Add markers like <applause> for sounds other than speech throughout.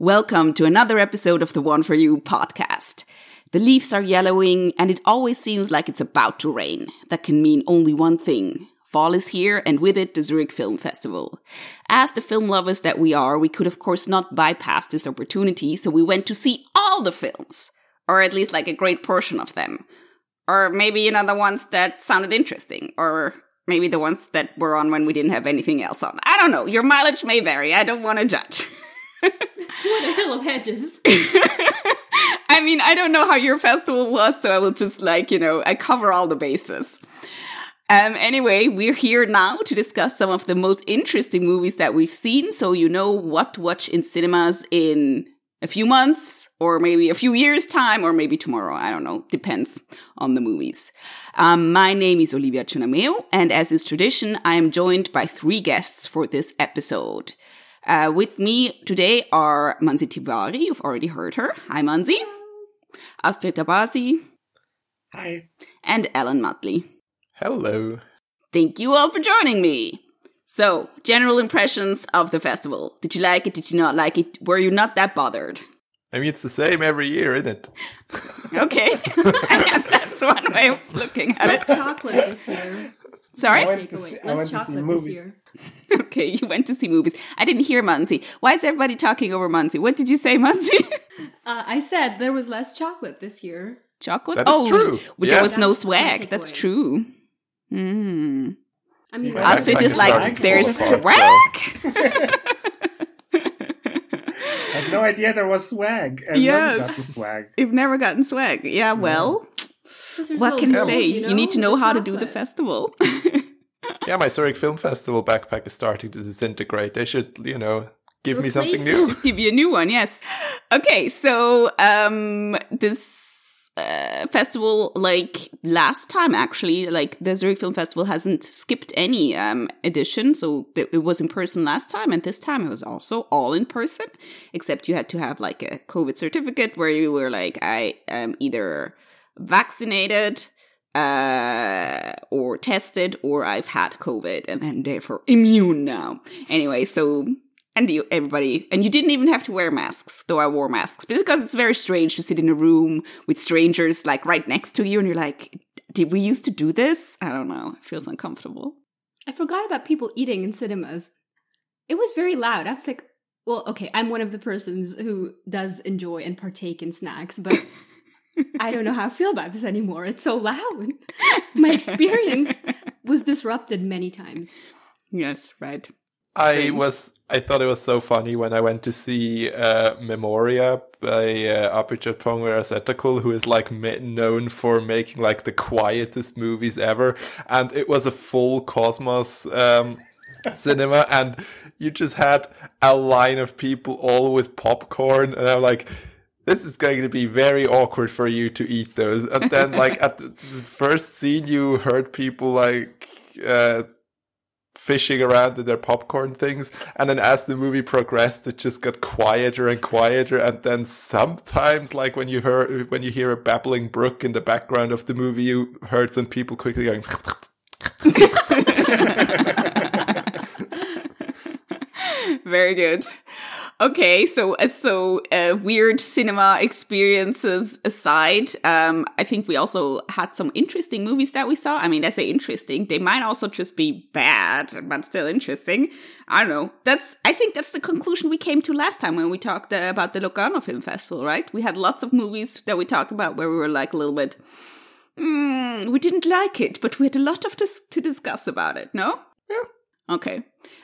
Welcome to another episode of the One for You podcast. The leaves are yellowing, and it always seems like it's about to rain. That can mean only one thing. Fall is here, and with it, the Zurich Film Festival. As the film lovers that we are, we could of course not bypass this opportunity, so we went to see all the films. Or at least like a great portion of them. Or maybe, you know, the ones that sounded interesting. Or maybe the ones that were on when we didn't have anything else on. I don't know. Your mileage may vary. I don't want to judge. <laughs> what a hill of hedges. <laughs> I mean, I don't know how your festival was, so I will just like, you know, I cover all the bases. Um, anyway, we're here now to discuss some of the most interesting movies that we've seen, so you know what to watch in cinemas in a few months, or maybe a few years' time, or maybe tomorrow. I don't know. Depends on the movies. Um, my name is Olivia Chunameo, and as is tradition, I am joined by three guests for this episode. Uh, with me today are Mansi Tiwari. You've already heard her. Hi, Mansi. Astrit Abazi. Hi. And Alan Mattli. Hello. Thank you all for joining me. So, general impressions of the festival. Did you like it? Did you not like it? Were you not that bothered? I mean, it's the same every year, isn't it? <laughs> okay. <laughs> I guess that's one way of looking at Less it. chocolate this year. Sorry? I went to see- I went to see movies. <laughs> Okay, you went to see movies. I didn't hear Mansi. Why is everybody talking over Mansi? What did you say, Mansi? <laughs> Uh, I said there was less chocolate this year. Chocolate? That is oh, true. well, there was Yes. no swag. That's true. Hmm. I mean, Yeah, less Astrit like is like, there's fall swag? <laughs> I had no idea there was swag. And Yes. got the swag. You've never gotten swag. Yeah, well, Scissors what can you say? You, need to know how to do the festival. <laughs> Yeah, my Zurich Film Festival backpack is starting to disintegrate. They should, you know, give me something Replace new. <laughs> Give you a new one, yes. Okay, so um this uh, festival, like last time, actually, like the Zurich Film Festival hasn't skipped any um edition. So th- it was in person last time, and this time it was also all in person, except you had to have like a COVID certificate where you were like, I am either vaccinated uh or tested or I've had COVID and I'm therefore immune now. Anyway, so and you everybody and you didn't even have to wear masks, though I wore masks. Because it's very strange to sit in a room with strangers like right next to you and you're like, did we used to do this? I don't know. It feels uncomfortable. I forgot about people eating in cinemas. It was very loud. I was like, well, okay, I'm one of the persons who does enjoy and partake in snacks, but <laughs> <laughs> I don't know how I feel about this anymore. It's so loud. <laughs> My experience was disrupted many times. Yes, right. I was, I thought it was so funny when I went to see uh, Memoria by uh, Apichatpong who is like ma- known for making like the quietest movies ever, and it was a full Kosmos um, cinema, and you just had a line of people all with popcorn, and I'm like. This is going to be very awkward for you to eat those. And then, like at the first scene, you heard people like uh, fishing around in their popcorn things and then as the movie progressed it just got quieter and quieter and then sometimes like when you hear when you hear a babbling brook in the background of the movie you heard some people quickly going <laughs> <laughs> Very good. Okay, so uh, so uh, weird cinema experiences aside, um, I think we also had some interesting movies that we saw. I mean, I say interesting; they might also just be bad, but still interesting. I don't know. That's I think that's the conclusion we came to last time when we talked uh, about the Locarno Film Festival, right? We had lots of movies that we talked about where we were like a little bit. Mm, we didn't like it, but we had a lot of dis- to discuss about it. No. Yeah. Okay.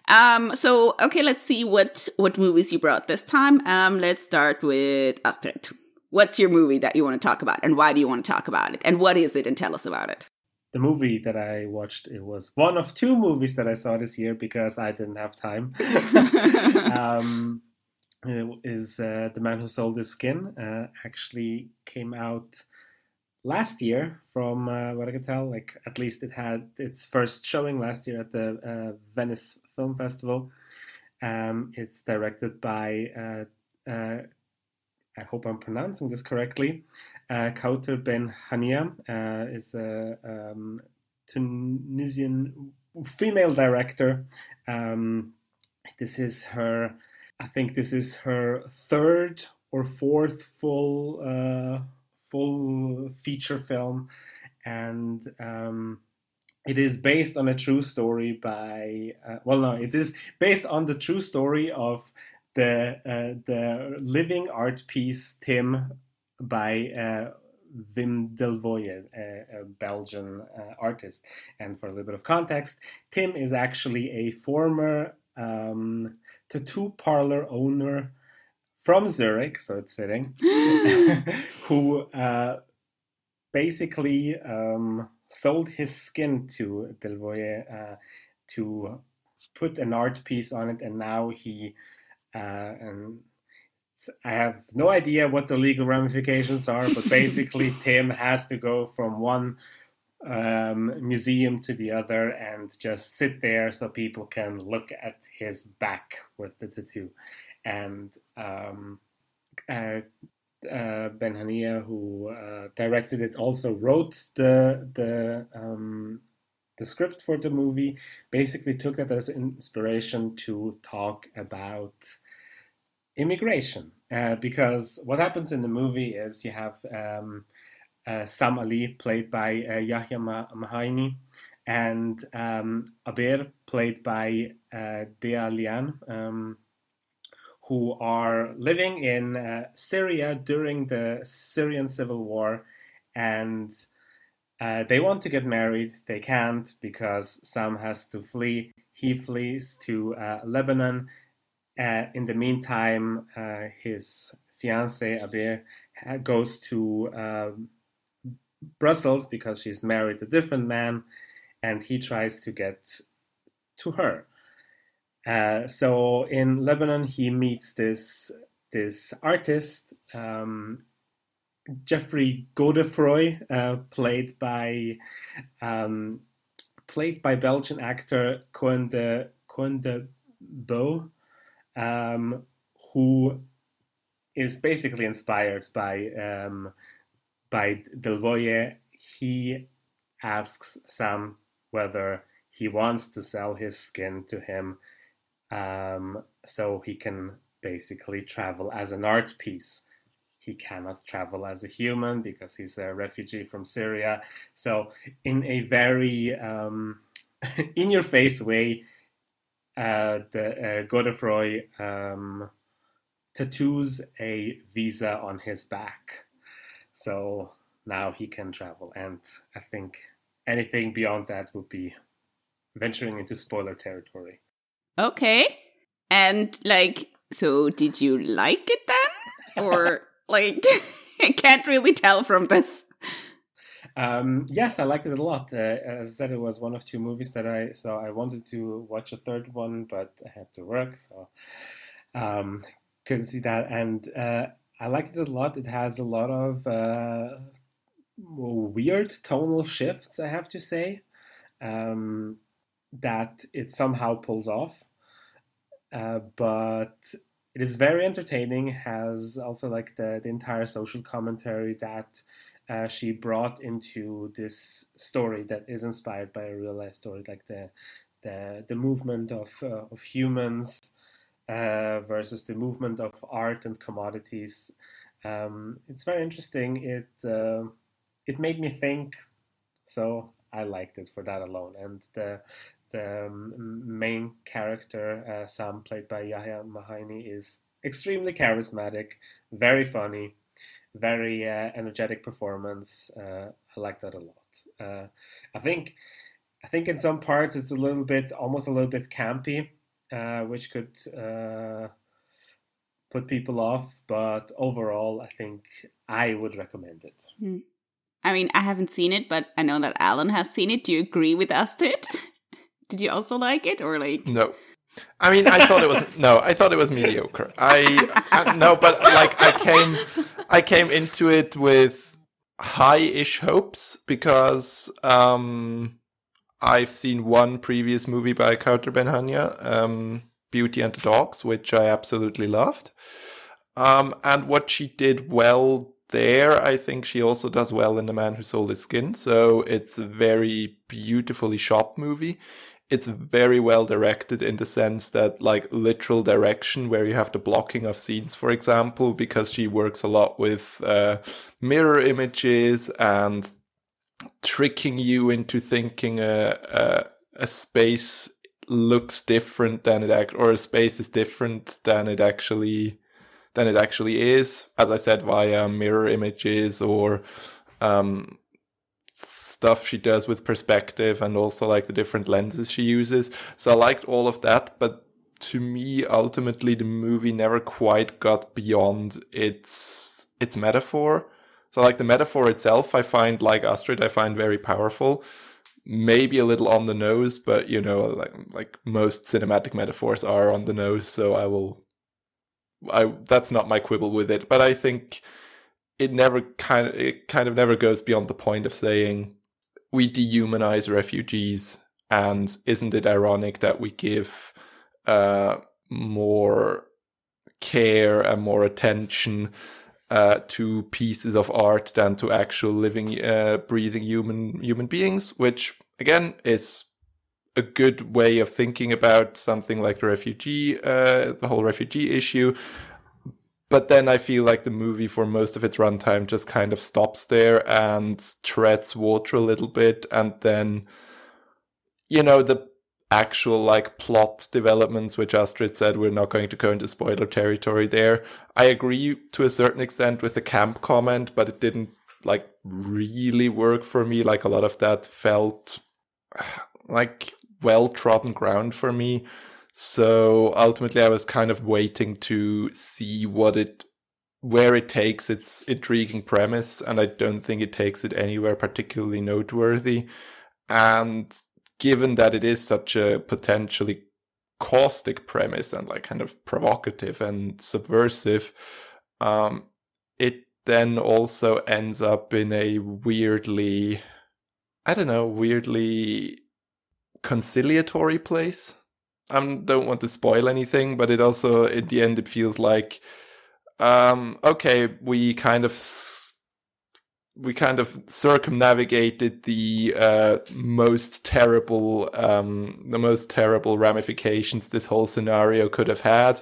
Um, so okay, let's see what what movies you brought this time. Um, let's start with Astrit. What's your movie that you want to talk about, and why do you want to talk about it, and what is it, and tell us about it. The movie that I watched, it was one of two movies that I saw this year because I didn't have time. <laughs> um, it is uh, The Man Who Sold His Skin. Uh, actually came out last year from uh, what I can tell. Like at least it had its first showing last year at the uh, Venice Film Festival. Um, it's directed by, uh, uh, I hope I'm pronouncing this correctly, uh, Kaouther Ben Hania uh, is a um, Tunisian female director. Um, this is her I think this is her third or fourth full uh, full feature film, and um, it is based on a true story by uh, well, no, it is based on the true story of the uh, the living art piece Tim by uh, Wim Delvoye, a, a Belgian uh, artist. And for a little bit of context, Tim is actually a former um, tattoo parlor owner from Zurich, so it's fitting, <laughs> <laughs> who uh, basically um, sold his skin to Delvoye uh, to put an art piece on it, and now he uh, and I have no idea what the legal ramifications are, but basically, <laughs> Tim has to go from one um, museum to the other and just sit there so people can look at his back with the tattoo. And um, uh, uh, Ben Hania, who uh, directed it, also wrote the the um, the script for the movie. Basically, took it as inspiration to talk about immigration. Uh, because what happens in the movie is you have um, uh, Sam Ali, played by uh, Yahya Mahaini, and um, played by uh, Dea Liane, um, who are living in uh, Syria during the Syrian civil war. And uh, they want to get married. They can't because Sam has to flee. He flees to uh, Lebanon uh, in the meantime, uh, his fiancee Abeer goes to uh, Brussels because she's married a different man, and he tries to get to her. Uh, so in Lebanon, he meets this this artist, um, Jeffrey Godefroy, uh, played by um, played by Belgian actor Koen de Koen De Bouw um, who is basically inspired by um, by Delvoye. He asks Sam whether he wants to sell his skin to him um, so he can basically travel as an art piece. He cannot travel as a human because he's a refugee from Syria. So, in a very um, <laughs> in your face way, uh, the uh, Godefroy um, tattoos a visa on his back. So now he can travel. And I think anything beyond that would be venturing into spoiler territory. Okay. And like, so did you like it then? Or <laughs> like, <laughs> I can't really tell from this. Um, yes, I liked it a lot. Uh, as I said, it was one of two movies that I saw. I wanted to watch a third one, but I had to work, so um, couldn't see that. And uh, I liked it a lot. It has a lot of uh, weird tonal shifts, I have to say, um, that it somehow pulls off. Uh, but it is very entertaining. Has also like the, the entire social commentary that uh, she brought into this story that is inspired by a real life story, like the the, the movement of uh, of humans uh, versus the movement of art and commodities. Um, it's very interesting. It uh, it made me think, so I liked it for that alone. And the the um, main character, uh, Sam, played by Yahya Mahaini, is extremely charismatic, very funny very uh, energetic performance. Uh, I like that a lot. Uh, I think I think in some parts it's a little bit almost a little bit campy, uh, which could uh, put people off. But overall, I think I would recommend it. Hmm. I mean, I haven't seen it, but I know that Alan has seen it. Do you agree with us, Did <laughs> Did you also like it, or like no? I mean, I thought it was no, I thought it was mediocre. I, I no, but like I came, I came into it with high-ish hopes because um, I've seen one previous movie by Kaouther Ben Hania, um, Beauty and the Dogs, which I absolutely loved. Um, and what she did well there, I think she also does well in The Man Who Sold His Skin. So it's a very beautifully shot movie it's very well directed in the sense that like literal direction where you have the blocking of scenes for example because she works a lot with uh, mirror images and tricking you into thinking a, a, a space looks different than it act or a space is different than it actually than it actually is. As i said via mirror images or um, stuff she does with perspective and also like the different lenses she uses. So I liked all of that, but to me ultimately the movie never quite got beyond its its metaphor. So like the metaphor itself I find like Astrit I find very powerful. Maybe a little on the nose, but you know like like most cinematic metaphors are on the nose, so I will I that's not my quibble with it, but I think it never kind of it kind of never goes beyond the point of saying we dehumanize refugees and isn't it ironic that we give uh, more care and more attention uh, to pieces of art than to actual living uh, breathing human human beings which again is a good way of thinking about something like the refugee uh, the whole refugee issue but then I feel like the movie, for most of its runtime, just kind of stops there and treads water a little bit, and then, you know, the actual like plot developments, which Astrit said we're not going to go into spoiler territory there. I agree to a certain extent with the camp comment, but it didn't like really work for me. Like a lot of that felt <sighs> like well trodden ground for me. So ultimately, I was kind of waiting to see what it, where it takes its intriguing premise, and I don't think it takes it anywhere particularly noteworthy. And given that it is such a potentially caustic premise and like kind of provocative and subversive, um, it then also ends up in a weirdly, I don't know, weirdly conciliatory place I don't want to spoil anything, but it also in the end it feels like um, okay, we kind of we kind of circumnavigated the uh, most terrible um, the most terrible ramifications this whole scenario could have had.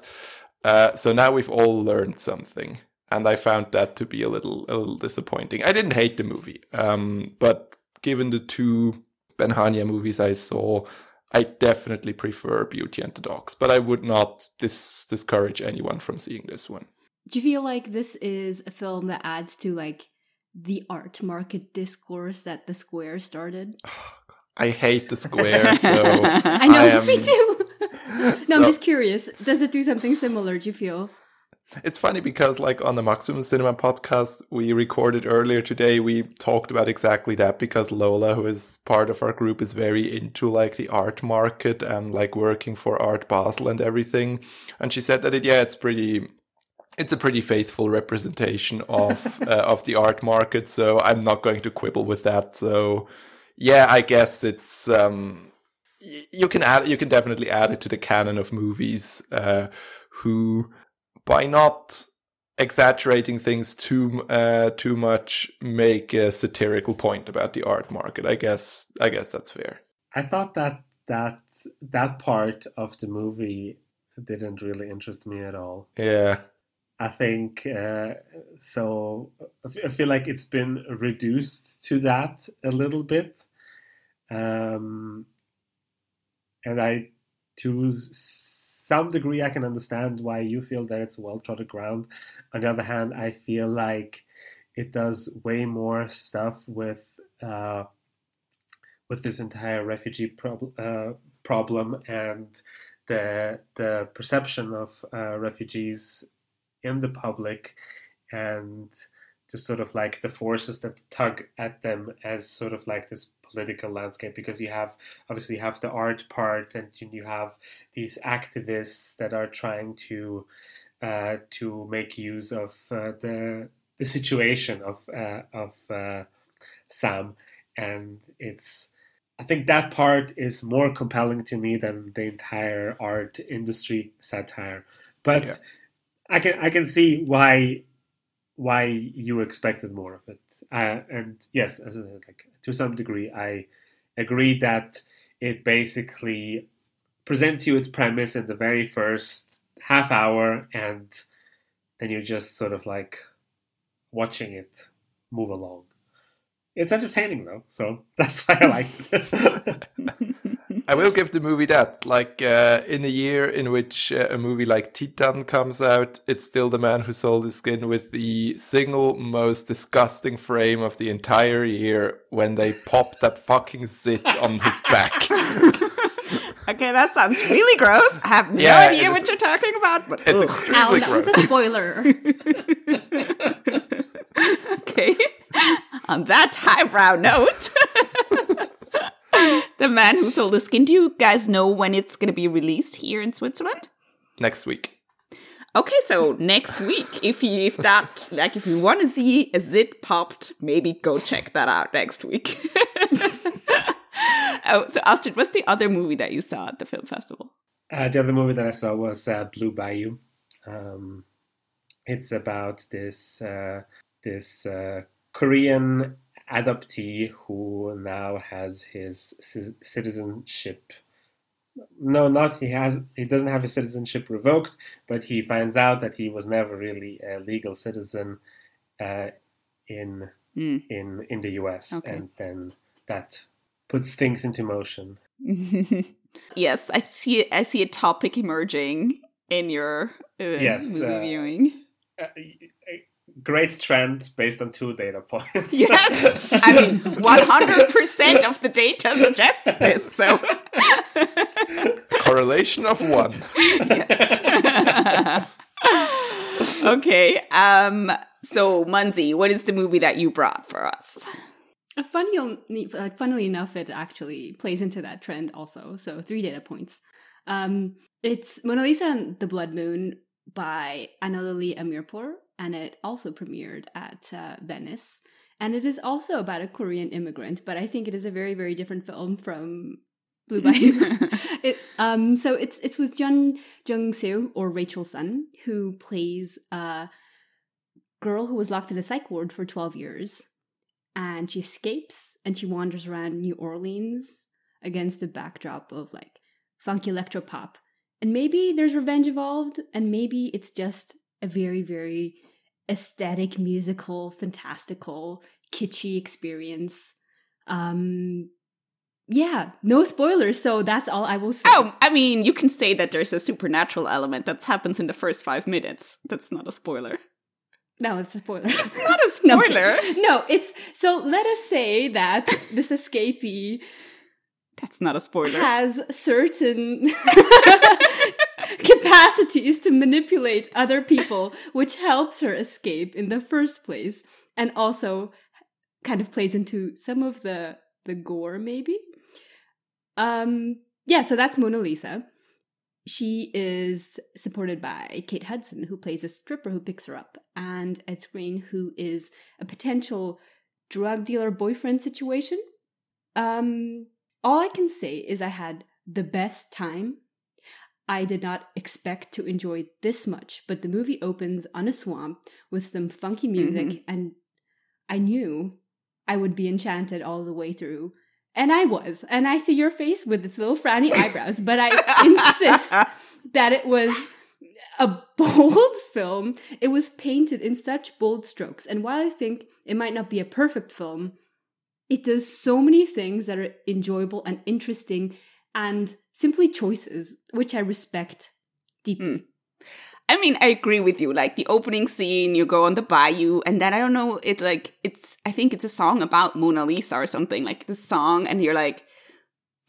Uh, so now we've all learned something, and I found that to be a little a little disappointing. I didn't hate the movie, um, but given the two Ben Hania movies I saw, I definitely prefer Beauty and the Dogs, but I would not dis- discourage anyone from seeing this one. Do you feel like this is a film that adds to like the art market discourse that the Square started? <sighs> I hate the Square, so <laughs> I know I <laughs> am... me too. <laughs> no, so... I'm just curious. Does it do something similar? Do you feel? It's funny because, like, on the Maximum Cinema podcast we recorded earlier today, we talked about exactly that because Lola, who is part of our group, is very into like the art market and like working for Art Basel and everything. And she said that it, yeah, it's pretty, it's a pretty faithful representation of <laughs> uh, of the art market. So I'm not going to quibble with that. So yeah, I guess it's um, you can add, you can definitely add it to the canon of movies uh, who by not exaggerating things too uh, too much make a satirical point about the art market. I guess I guess that's fair. I thought that that that part of the movie didn't really interest me at all. Yeah. I think uh, so. I feel like it's been reduced to that a little bit, um, and I to some degree, I can understand why you feel that it's well trodden ground. On the other hand, I feel like it does way more stuff with uh, with this entire refugee prob- uh, problem and the the perception of uh, refugees in the public and just sort of like the forces that tug at them as sort of like this political landscape because you have obviously you have the art part and you have these activists that are trying to uh, to make use of uh, the the situation of uh, of uh, Sam. And it's I think that part is more compelling to me than the entire art industry satire. But yeah. I can I can see why why you expected more of it. Uh, and yes, like to some degree, I agree that it basically presents you its premise in the very first half hour, and then you're just sort of like watching it move along. It's entertaining though, so <laughs> that's why I like it. <laughs> I will give the movie that. Like uh, in a year in which uh, a movie like Titane comes out, it's still the man who sold his skin with the single most disgusting frame of the entire year when they pop that fucking zit <laughs> on his back. <laughs> okay, that sounds really gross. I have no Yeah, idea what you're talking about, but It's ugh. extremely Al, that was a spoiler. <laughs> okay. On that highbrow note, the man who sold the skin. Do you guys know when it's going to be released here in Switzerland? Next week. Okay, so next week, if you if that like if you want to see a zit popped, maybe go check that out next week. <laughs> oh, so Astrit, what's the other movie that you saw at the film festival? Uh, the other movie that I saw was uh, Blue Bayou. Um, it's about this uh, this uh, Korean adoptee who now has his ci- citizenship. No, not he has. He doesn't have his citizenship revoked, but he finds out that he was never really a legal citizen uh, in Hmm. in in the U.S. Okay. and then that puts things into motion. <laughs> yes, I see. I see a topic emerging in your uh, Yes, movie uh, viewing. A, a great trend based on two data points. Yes, <laughs> I mean, one hundred percent of the data suggests this. So, Correlation of one. yes. <laughs> okay. Um. So, Mansi, what is the movie that you brought for us? Funny, uh, funnily enough, it actually plays into that trend also. So three data points. Um, it's Mona Lisa and the Blood Moon by Ana Lily Amirpour, and it also premiered at uh, Venice. And it is also about a Korean immigrant, but I think it is a very, very different film from Blue <laughs> Bayou. <laughs> it, um, so it's it's with Jun Jung Seo or Rachel Sun, who plays a girl who was locked in a psych ward for twelve years and she escapes and she wanders around New Orleans against the backdrop of like funky electro pop. And maybe there's revenge involved, and maybe it's just a very, very aesthetic, musical, fantastical, kitschy experience. Um yeah, no spoilers, so that's all I will say. Oh, I mean, you can say that there's a supernatural element that happens in the first five minutes. That's not a spoiler. no, it's a spoiler. It's <laughs> not a spoiler. kidding. no, it's so let us say that <laughs> this escapee That's not a spoiler. has certain <laughs> <laughs> capacities to manipulate other people, which helps her escape in the first place, and also kind of plays into some of the the gore, maybe. Um, yeah, so that's Mona Lisa. She is supported by Kate Hudson, who plays a stripper who picks her up, and Ed Skrein, who is a potential drug dealer boyfriend situation. Um, all I can say is I had the best time. I did not expect to enjoy this much, but the movie opens on a swamp with some funky mm-hmm. music, and I knew I would be enchanted all the way through. And I was. And I see your face with its little frowny <laughs> eyebrows, but I insist that it was a <laughs> bold film. It was painted in such bold strokes. And while I think it might not be a perfect film, it does so many things that are enjoyable and interesting and simply choices, which I respect deeply. Hmm. I mean, I agree with you. Like the opening scene, you go on the bayou, and then I don't know, it's like it's I think it's a song about Mona Lisa or something, like the song, and you're like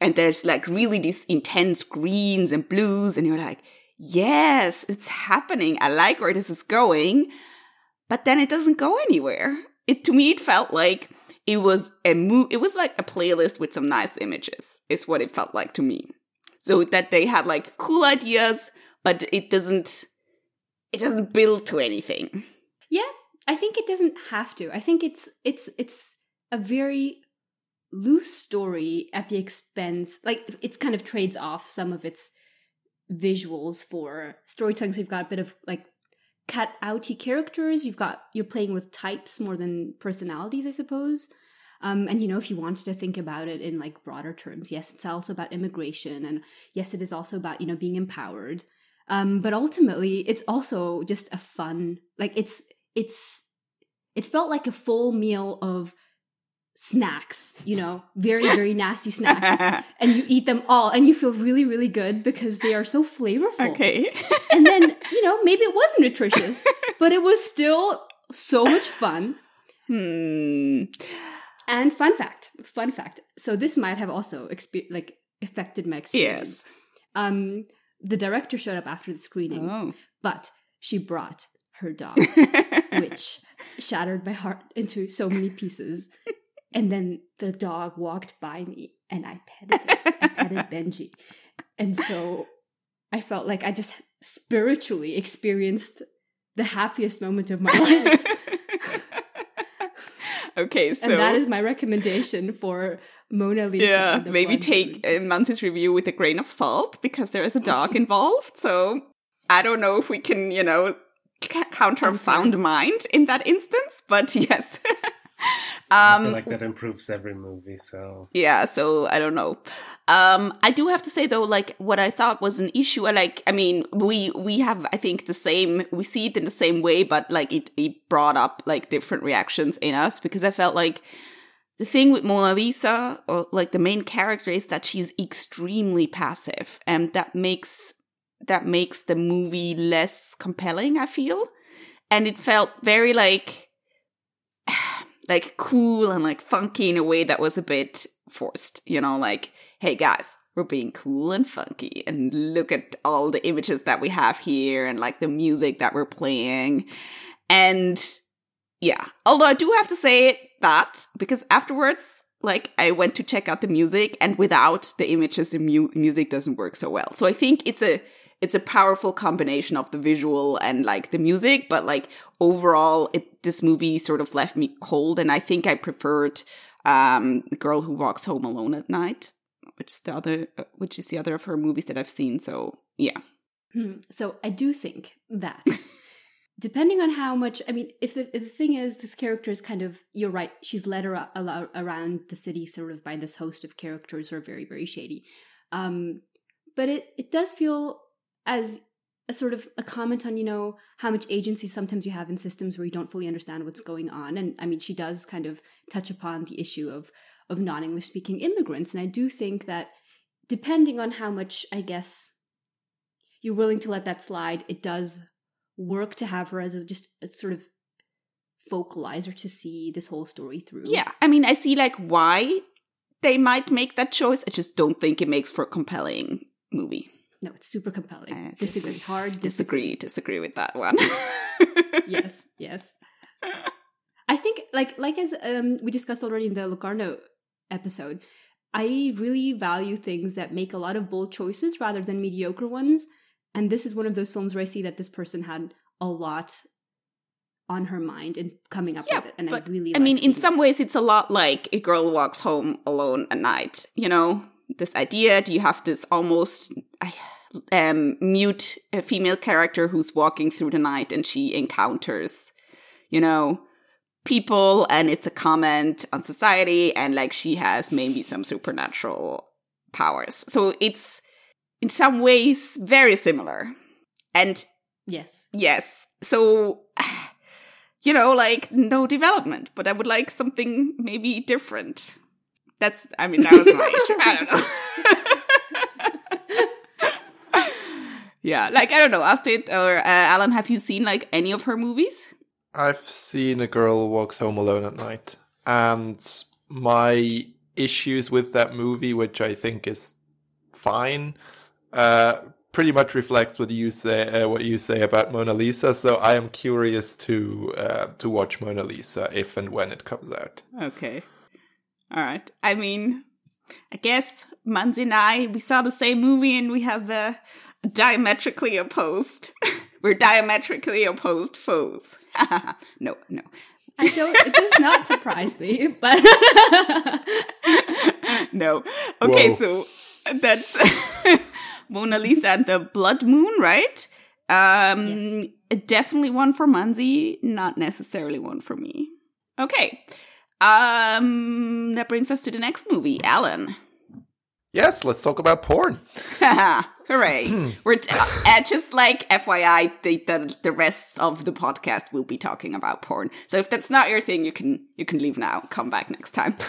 and there's like really these intense greens and blues, and you're like, yes, it's happening. I like where this is going. But then it doesn't go anywhere. It to me it felt like it was a mo- it was like a playlist with some nice images, is what it felt like to me. So that they had like cool ideas, but it doesn't it doesn't build to anything. Yeah, I think it doesn't have to. I think it's it's it's a very loose story at the expense like it's kind of trades off some of its visuals for storytelling. So you've got a bit of like cut outy characters. You've got you're playing with types more than personalities, I suppose. Um, and you know, if you wanted to think about it in like broader terms, yes, it's also about immigration, and yes, it is also about you know being empowered. Um, but ultimately, it's also just a fun, like it's it's it felt like a full meal of snacks, you know, very very <laughs> nasty snacks, and you eat them all, and you feel really really good because they are so flavorful. okay. And then <laughs> you know maybe it wasn't nutritious, but it was still so much fun. hmm. And fun fact, fun fact. So this might have also expe- like affected my experience. Yes. Um, the director showed up after the screening, Oh. but she brought her dog, <laughs> which shattered my heart into so many pieces. And then the dog walked by me, and I petted it. I petted Benji, and so I felt like I just spiritually experienced the happiest moment of my <laughs> life. Okay, so and that is my recommendation for Mona Lisa. yeah, maybe take uh, review with a grain of salt because there is a dog <laughs> involved. So I don't know if we can, you know, counter I'm sound mind in that instance, but <laughs> yes. I um, feel like that improves every movie. So yeah so i don't know um i do have to say though like what i thought was an issue like i mean we we have i think the same we see it in the same way but like it it brought up like different reactions in us because i felt like the thing with mona lisa or like the main character is that she's extremely passive and that makes that makes the movie less compelling i feel and it felt very like <sighs> like cool and like funky in a way that was a bit forced, you know, like, hey guys, we're being cool and funky and look at all the images that we have here and like the music that we're playing. And yeah, although I do have to say that because afterwards, like I went to check out the music and without the images, the mu- music doesn't work so well. So I think it's a, it's a powerful combination of the visual and like the music, but like overall, it this movie sort of left me cold, and I think I preferred um, "Girl Who Walks Home Alone at Night," which is the other, uh, which is the other of her movies that I've seen. So yeah, Hmm. So I do think that <laughs> depending on how much, I mean, if the, if the thing is, this character is kind of, you're right, she's led around the city sort of by this host of characters who are very, very shady. Um, but it, it does feel as a sort of a comment on, you know, how much agency sometimes you have in systems where you don't fully understand what's going on. And I mean, she does kind of touch upon the issue of, of non English speaking immigrants. And I do think that depending on how much, I guess, you're willing to let that slide, it does work to have her as a just a sort of vocalizer to see this whole story through. yeah. I mean, I see like why they might make that choice. I just don't think it makes for a compelling movie. No, it's super compelling. Uh, disagree. dis- Hard Disagree, disagree with that one. <laughs> yes, yes. I think like like as um we discussed already in the Locarno episode, I really value things that make a lot of bold choices rather than mediocre ones. And this is one of those films where I see that this person had a lot on her mind and coming up Yeah, with it. And but, I really I mean, in some ways, it's a lot like a girl walks home alone at night. You know, this idea. Do you have this almost um, mute uh, female character who's walking through the night and she encounters, you know, people, and it's a comment on society, and like she has maybe some supernatural powers. So it's in some ways very similar, and Yes. yes, so <sighs> you know, like no development, but I would like something maybe different. That's, I mean, that was my issue. I <laughs> don't know. Yeah, like I don't know, Astrit or uh, Alan, have you seen like any of her movies? I've seen a girl walks home alone at night, and my issues with that movie, which I think is fine, uh, pretty much reflects what you say. Uh, what you say about Mona Lisa. So I am curious to uh, to watch Mona Lisa if and when it comes out. Okay. All right. I mean, I guess Mansi and I, we saw the same movie and we have uh, diametrically opposed. <laughs> We're diametrically opposed foes. <laughs> no, no. I don't it does not <laughs> surprise me, but no. Okay, Whoa. so that's Mona Lisa and the Blood Moon, right? Um, Definitely one for Mansi, not necessarily one for me. Okay. Um, that brings us to the next movie, Alan. Yes, let's talk about porn. Hooray! <clears throat> We're t- uh, just like FYI, the, the the rest of the podcast will be talking about porn. So if that's not your thing, you can you can leave now. Come back next time. <laughs>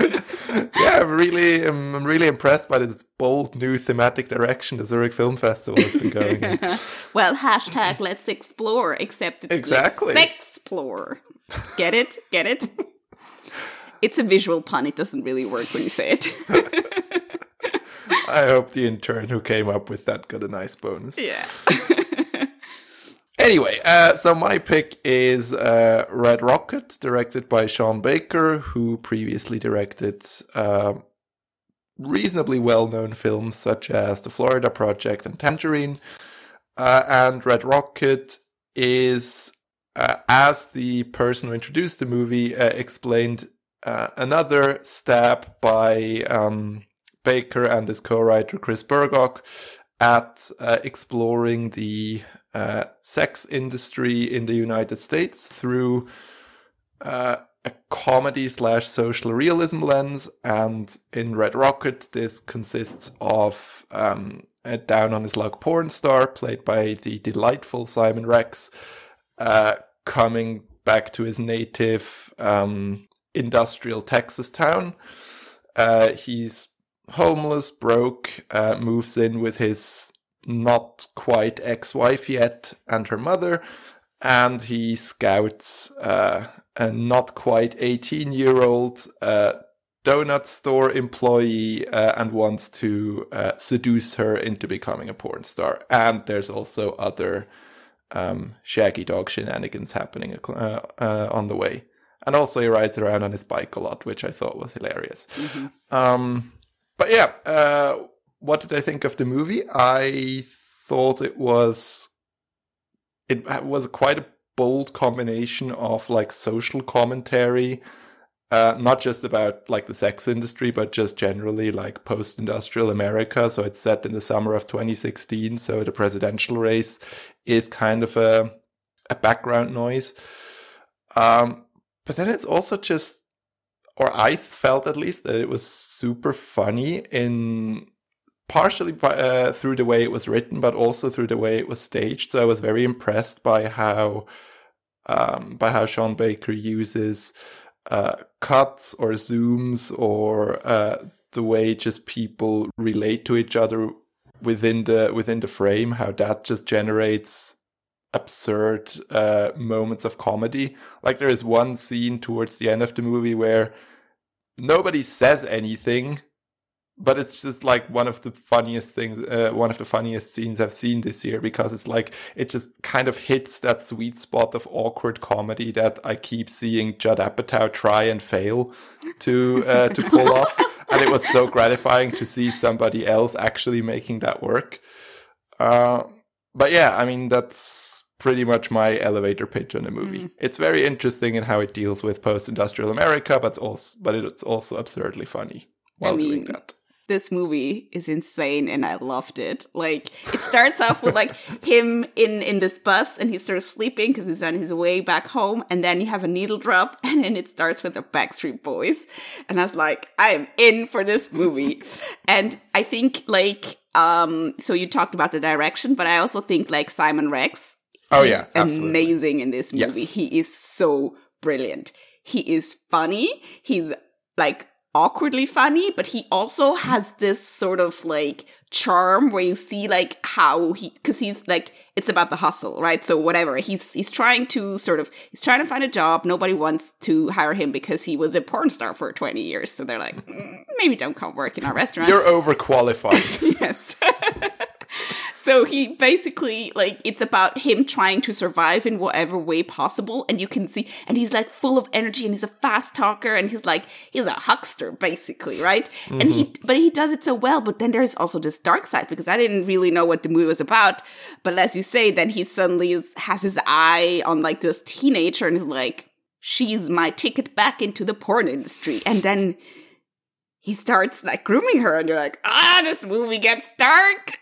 yeah, I'm really, I'm, I'm really impressed by this bold new thematic direction the Zurich Film Festival has been going in. <laughs> well, hashtag let's explore, except it's Exactly. let's explore. Get it? Get it? <laughs> It's a visual pun. It doesn't really work when you say it. I hope the intern who came up with that got a nice bonus. yeah. <laughs> Anyway, uh, so my pick is uh, Red Rocket, directed by Sean Baker, who previously directed uh, reasonably well known films such as The Florida Project and Tangerine. Uh, and Red Rocket is, uh, as the person who introduced the movie uh, explained, uh, another stab by um, Baker and his co writer Chris Bergoch at uh, exploring the uh, sex industry in the United States through uh, a comedy slash social realism lens. And in Red Rocket, this consists of um, a down on his luck porn star played by the delightful Simon Rex uh, coming back to his native um, industrial Texas town. Uh, he's homeless, broke, uh, moves in with his not quite ex wife yet and her mother, and he scouts uh, a not quite 18 year old uh, donut store employee uh, and wants to uh, seduce her into becoming a porn star. And there's also other um, shaggy dog shenanigans happening uh, uh, on the way. And also, he rides around on his bike a lot, which I thought was hilarious. Um, but yeah, uh, what did I think of the movie? I thought it was it was quite a bold combination of like social commentary, uh, not just about like the sex industry, but just generally like post-industrial America. So it's set in the summer of 2016. So the presidential race is kind of a a background noise. Um, but then it's also just or I felt at least that it was super funny in partially by, uh, through the way it was written, but also through the way it was staged. So I was very impressed by how um, by how Sean Baker uses uh, cuts or zooms or uh, the way just people relate to each other within the within the frame. How that just generates absurd uh, moments of comedy. Like there is one scene towards the end of the movie where nobody says anything, but it's just like one of the funniest things, uh, one of the funniest scenes I've seen this year because it's like it just kind of hits that sweet spot of awkward comedy that I keep seeing Judd Apatow try and fail to uh, to pull off, <laughs> and it was so gratifying to see somebody else actually making that work. Uh, but yeah, I mean that's pretty much my elevator pitch on the movie. Mhm. It's very interesting in how it deals with post-industrial America, but it's also but it's also absurdly funny while doing mean, that. this movie is insane and I loved it. Like it starts off with like <laughs> him in in this bus and he's sort of sleeping because he's on his way back home and then you have a needle drop <laughs> and then it starts with the Backstreet Boys and I was like I am in for this movie. <laughs> and I think like um so you talked about the direction but I also think like Simon Rex Oh yeah, absolutely. amazing in this movie. Yes. He is so brilliant. He is funny. He's like awkwardly funny, but he also has this sort of like charm where you see like how he because he's like it's about the hustle, right? So whatever. He's he's trying to sort of he's trying to find a job. Nobody wants to hire him because he was a porn star for 20 years. So they're like, "Mm, maybe don't come work in our restaurant. You're overqualified. <laughs> yes. <laughs> so he basically like it's about him trying to survive in whatever way possible and you can see and he's like full of energy and he's a fast talker and he's like he's a huckster basically right? And he mm-hmm. but he does it so well but then there's also this dark side because i didn't really know what the movie was about but as you say then he suddenly is, has his eye on like this teenager and he's like she's my ticket back into the porn industry and then he starts like grooming her and you're like ah this movie gets dark.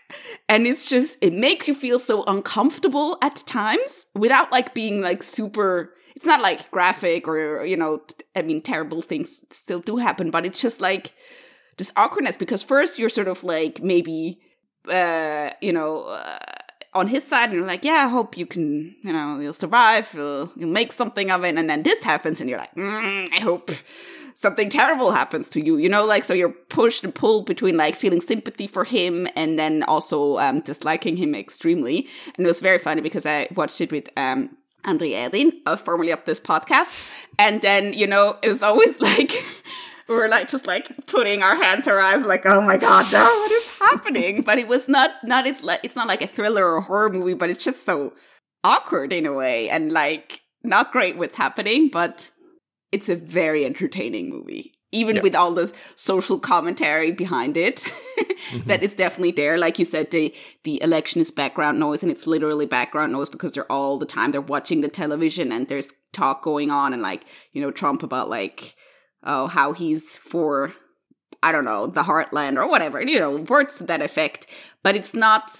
And it's just it makes you feel so uncomfortable at times without like being like super it's not like graphic or you know i mean terrible things still do happen but it's just like this awkwardness because first you're sort of like maybe uh you know uh, on his side and you're like yeah i hope you can you know you'll survive you'll, you'll make something of it and then this happens and you're like mm, i hope something terrible happens to you you know like so you're pushed and pulled between like feeling sympathy for him and then also um disliking him extremely and it was very funny because i watched it with um Andre Erdin, uh, formerly of this podcast. And then, you know, it was always <laughs> like, we were like, just like putting our hands to our eyes, like, oh my God, no, what is happening? <laughs> but it was not, not, it's like, it's not like a thriller or a horror movie, but it's just so awkward in a way and like not great what's happening, but it's a very entertaining movie even yes. with all the social commentary behind it <laughs> mm-hmm. that is definitely there like you said the the election is background noise and it's literally background noise because they're all the time they're watching the television and there's talk going on and like you know trump about like oh how he's for i don't know the heartland or whatever you know words to that effect but it's not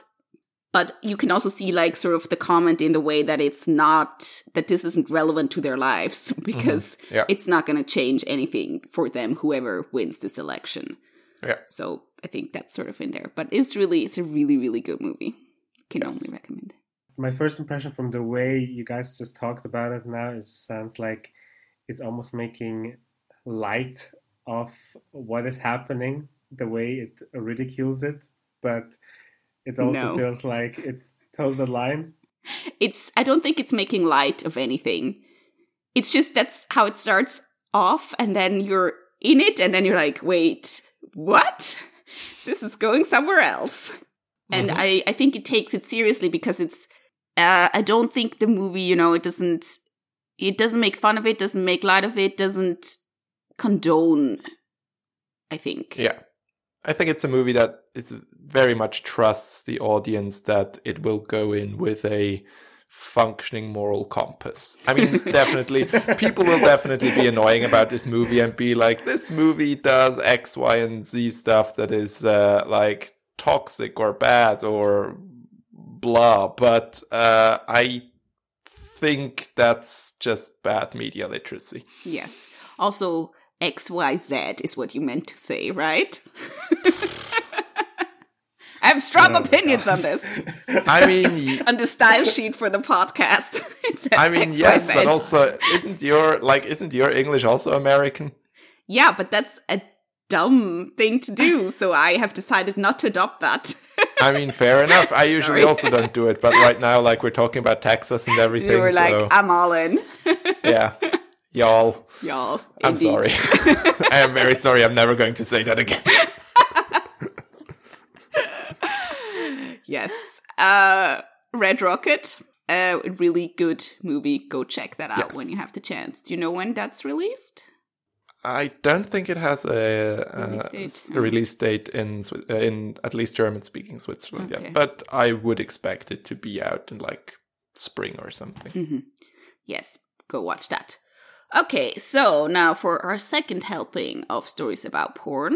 but you can also see like sort of the comment in the way that it's not that this isn't relevant to their lives <laughs> because mm-hmm. yeah. it's not going to change anything for them whoever wins this election yeah so i think that's sort of in there but it's really it's a really really good movie can yes. only recommend my first impression from the way you guys just talked about it now it sounds like it's almost making light of what is happening the way it ridicules it but it also no. feels like it toes the line. It's I don't think it's making light of anything. It's just that's how it starts off and then you're in it and then you're like, wait, what? <laughs> This is going somewhere else. Mm-hmm. And I, I think it takes it seriously because it's uh, I don't think the movie, you know, it doesn't it doesn't make fun of it, doesn't make light of it, doesn't condone I think. Yeah. I think it's a movie that is very much trusts the audience that it will go in with a functioning moral compass. I mean, <laughs> definitely, people will definitely be annoying about this movie and be like, this movie does X, Y, and Z stuff that is uh, like toxic or bad or blah. But uh, I think that's just bad media literacy. Yes. Also, XYZ is what you meant to say, right? <laughs> I have strong oh, opinions on this. <laughs> I mean, on the style sheet for the podcast. <laughs> I mean, XYZ. yes, but also, isn't your like, isn't your English also American? Yeah, but that's a dumb thing to do, so I have decided not to adopt that. I mean, fair enough. I usually also don't do it, but right now, like, we're talking about Texas and everything. You were so... like, I'm all in. yeah y'all. Y'all. I'm sorry. <laughs> I am very sorry. I'm never going to say that again. <laughs> yes. Uh, Red Rocket. A uh, really good movie. Go check that out yes. when you have the chance. Do you know when that's released? I don't think it has a, a release date, a release date in uh, in at least German speaking Switzerland okay. yet, but I would expect it to be out in like spring or something. Mm-hmm. Yes, go watch that. Okay, so now for our second helping of stories about porn.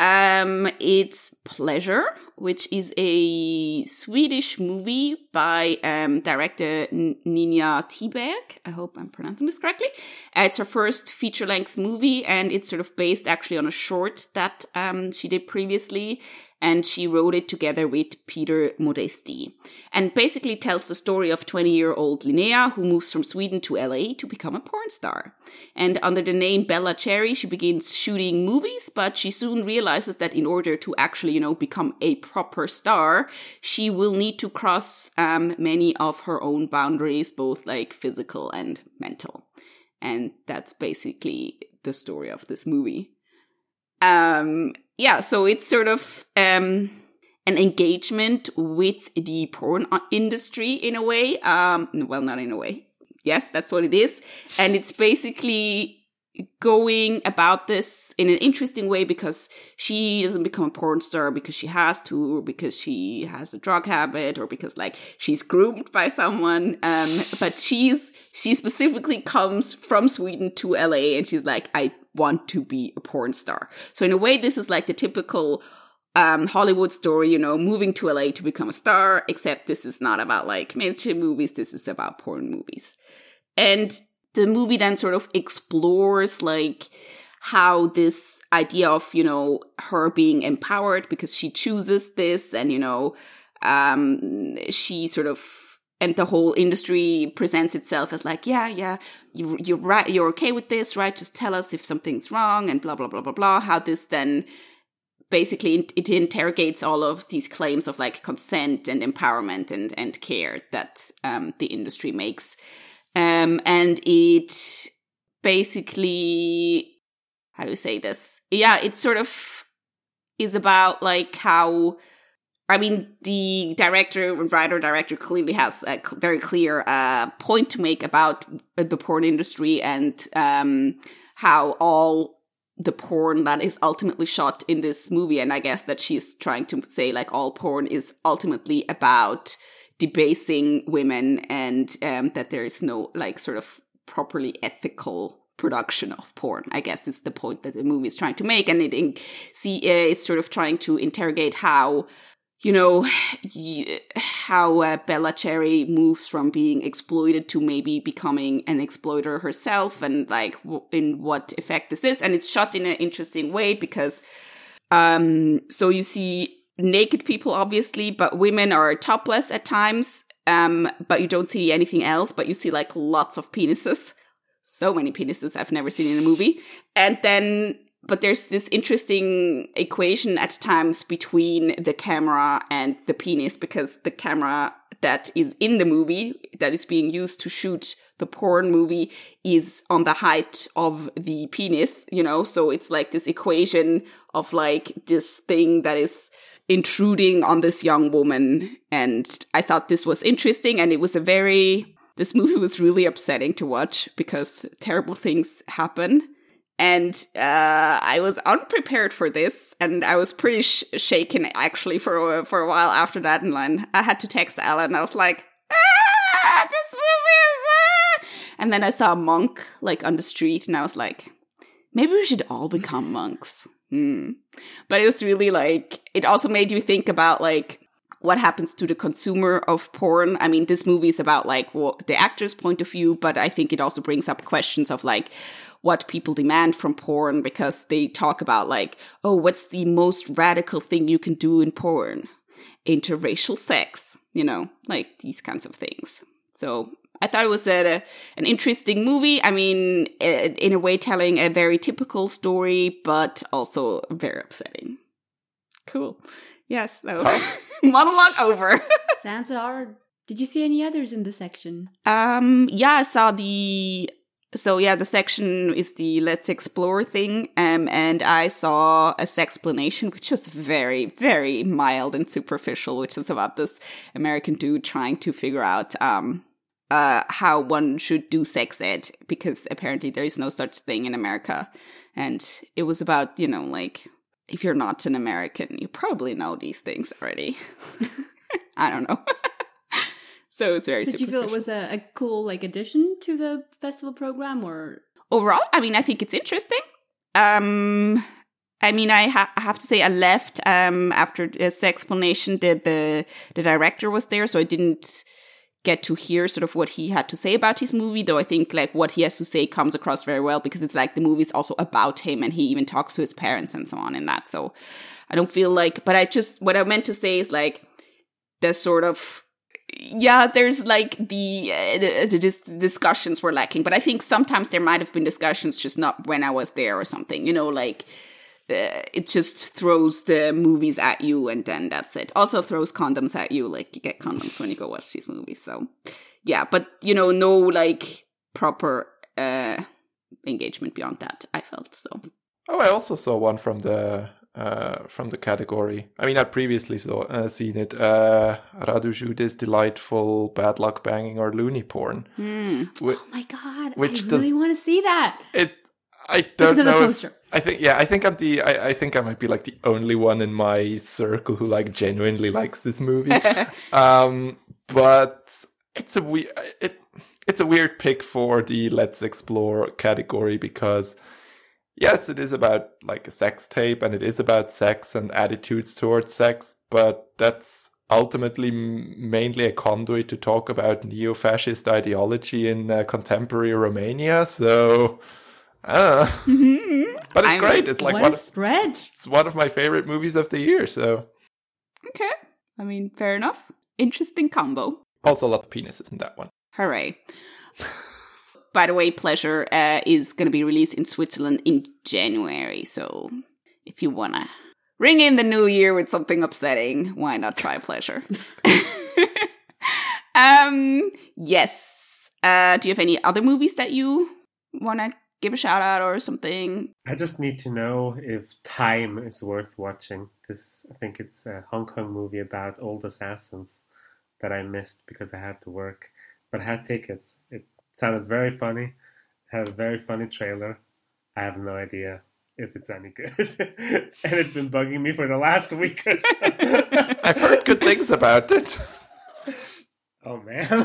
Um, it's Pleasure, which is a Swedish movie by um, director Ninja Thyberg. I hope I'm pronouncing this correctly. Uh, it's her first feature length movie, and it's sort of based actually on a short that um, she did previously and she wrote it together with Peter Modestij. And basically tells the story of 20 year old Linnea who moves from Sweden to LA to become a porn star. And under the name Bella Cherry, she begins shooting movies, but she soon realizes that in order to actually, you know, become a proper star, she will need to cross um, many of her own boundaries, both like physical and mental. And that's basically the story of this movie. Um, yeah, so it's sort of um, an engagement with the porn industry in a way. Um, well, not in a way. Yes, that's what it is. And it's basically going about this in an interesting way because she doesn't become a porn star because she has to or because she has a drug habit or because like she's groomed by someone um but she's she specifically comes from Sweden to LA and she's like I want to be a porn star. So in a way, this is like the typical um, Hollywood story, you know, moving to LA to become a star, except this is not about like mainstream movies. This is about porn movies. And the movie then sort of explores like how this idea of, you know, her being empowered because she chooses this and, you know, um, she sort of and the whole industry presents itself as like, yeah, yeah, you, you're right, you're okay with this, right? Just tell us if something's wrong, and blah blah blah blah blah. How this then basically it interrogates all of these claims of like consent and empowerment and and care that um, the industry makes, um, and it basically how do you say this? Yeah, it sort of is about like how I mean, the director, writer, director clearly has a very clear uh, point to make about the porn industry and um, how all the porn that is ultimately shot in this movie, and I guess that she's trying to say like all porn is ultimately about debasing women and um, that there is no like sort of properly ethical production of porn. I guess is the point that the movie is trying to make, and it see uh, it's sort of trying to interrogate how you know how uh, Bella Cherry moves from being exploited to maybe becoming an exploiter herself, and like w- in what effect this is. And it's shot in an interesting way because, um, so you see naked people obviously, but women are topless at times. Um, but you don't see anything else, but you see like lots of penises. So many penises I've never seen in a movie. And then but there's this interesting equation at times between the camera and the penis because the camera that is in the movie that is being used to shoot the porn movie is on the height of the penis, you know? So it's like this equation of like this thing that is intruding on this young woman. And I thought this was interesting and it was a very, this movie was really upsetting to watch because terrible things happen and uh, I was unprepared for this, and I was pretty sh- shaken actually for a, for a while after that. And then I had to text Alan. I was like, ah, "This movie is," ah. and then I saw a monk like on the street, and I was like, "Maybe we should all become monks." Hmm. But it was really like it also made you think about like what happens to the consumer of porn. I mean, this movie is about like the actor's point of view, but I think it also brings up questions of like what people demand from porn because they talk about like, oh, what's the most radical thing you can do in porn? Interracial sex, you know, like these kinds of things. So I thought it was a, an interesting movie. I mean, in a way, telling a very typical story, but also very upsetting. Cool. Yes. So <laughs> monologue over. <laughs> Sansa, did you see any others in the section? Um. Yeah, I saw the so yeah, the section is the let's explore thing. Um, and I saw a Sexplanation, which was very, very mild and superficial, which is about this American dude trying to figure out, um, uh, how one should do sex ed because apparently there is no such thing in America. And it was about, you know, like, if you're not an American, you probably know these things already. <laughs> I don't know. <laughs> So it's very. Did you feel it was a, a cool like addition to the festival program, or overall? I mean, I think it's interesting. Um, I mean, I, ha- I have to say, I left um after this Sexplanation. That the the director was there, so I didn't get to hear sort of what he had to say about his movie though i think like what he has to say comes across very well because it's like the movie is also about him and he even talks to his parents and so on in that so i don't feel like but i just what i meant to say is like the sort of yeah, there's like the, uh, the, the discussions were lacking, but I think sometimes there might have been discussions, just not when I was there or something. You know, like uh, it just throws the movies at you, and then that's it. Also throws condoms at you, like you get condoms when you go watch these movies. So yeah, but you know, no like proper uh engagement beyond that. I felt so. Oh, I also saw one from the uh, from the category. I mean, I previously saw uh, seen it. Uh, Radu Jude's delightful bad luck banging or loony porn. Mm. oh my god! Which I really does, want to see that. It. I don't know. If, I think yeah. I think I'm the. I, I, think I might be like the only one in my circle who like genuinely likes this movie. <laughs> um, but it's a weird. It it's a weird pick for the let's explore category because yes, it is about like a sex tape and it is about sex and attitudes towards sex, but that's ultimately mainly a conduit to talk about neo fascist ideology in uh, contemporary Romania. So, uh, but it's I'm- great. It's like what one a of, spread. it's one of my favorite movies of the year. So, Okay. I mean, fair enough. Interesting combo. also a lot of penises in that one. Hooray. <laughs> By the way, Pleasure uh, is going to be released in Switzerland in January. So if you want to ring in the new year with something upsetting, why not try Pleasure? <laughs> um, yes. Uh, do you have any other movies that you want to give a shout out or something? I just need to know if Time is worth watching. This, I think it's a Hong Kong movie about old assassins that I missed because I had to work, but I had tickets. It sounded very funny. it Had a very funny trailer. I have no idea if it's any good, <laughs> and it's been bugging me for the last week or so. <laughs> I've heard good things about it. Oh man, <laughs>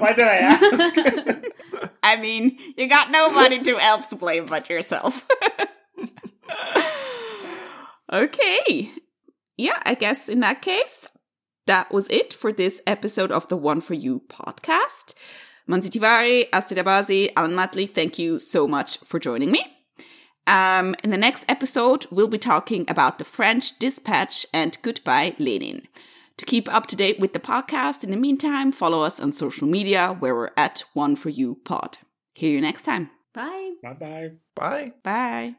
why did I ask? I mean, you got nobody to else to blame but yourself. <laughs> okay. Yeah, I guess in that case, that was it for this episode of the One for You podcast. Mansi Tiwari, Astrit Abazi, Alan Mattli, thank you so much for joining me. Um, in the next episode, we'll be talking about the French Dispatch and Goodbye Lenin. To keep up to date with the podcast, in the meantime, follow us on social media where we're at One for You Pod. Hear you next time. Bye. bye bye. Bye. Bye.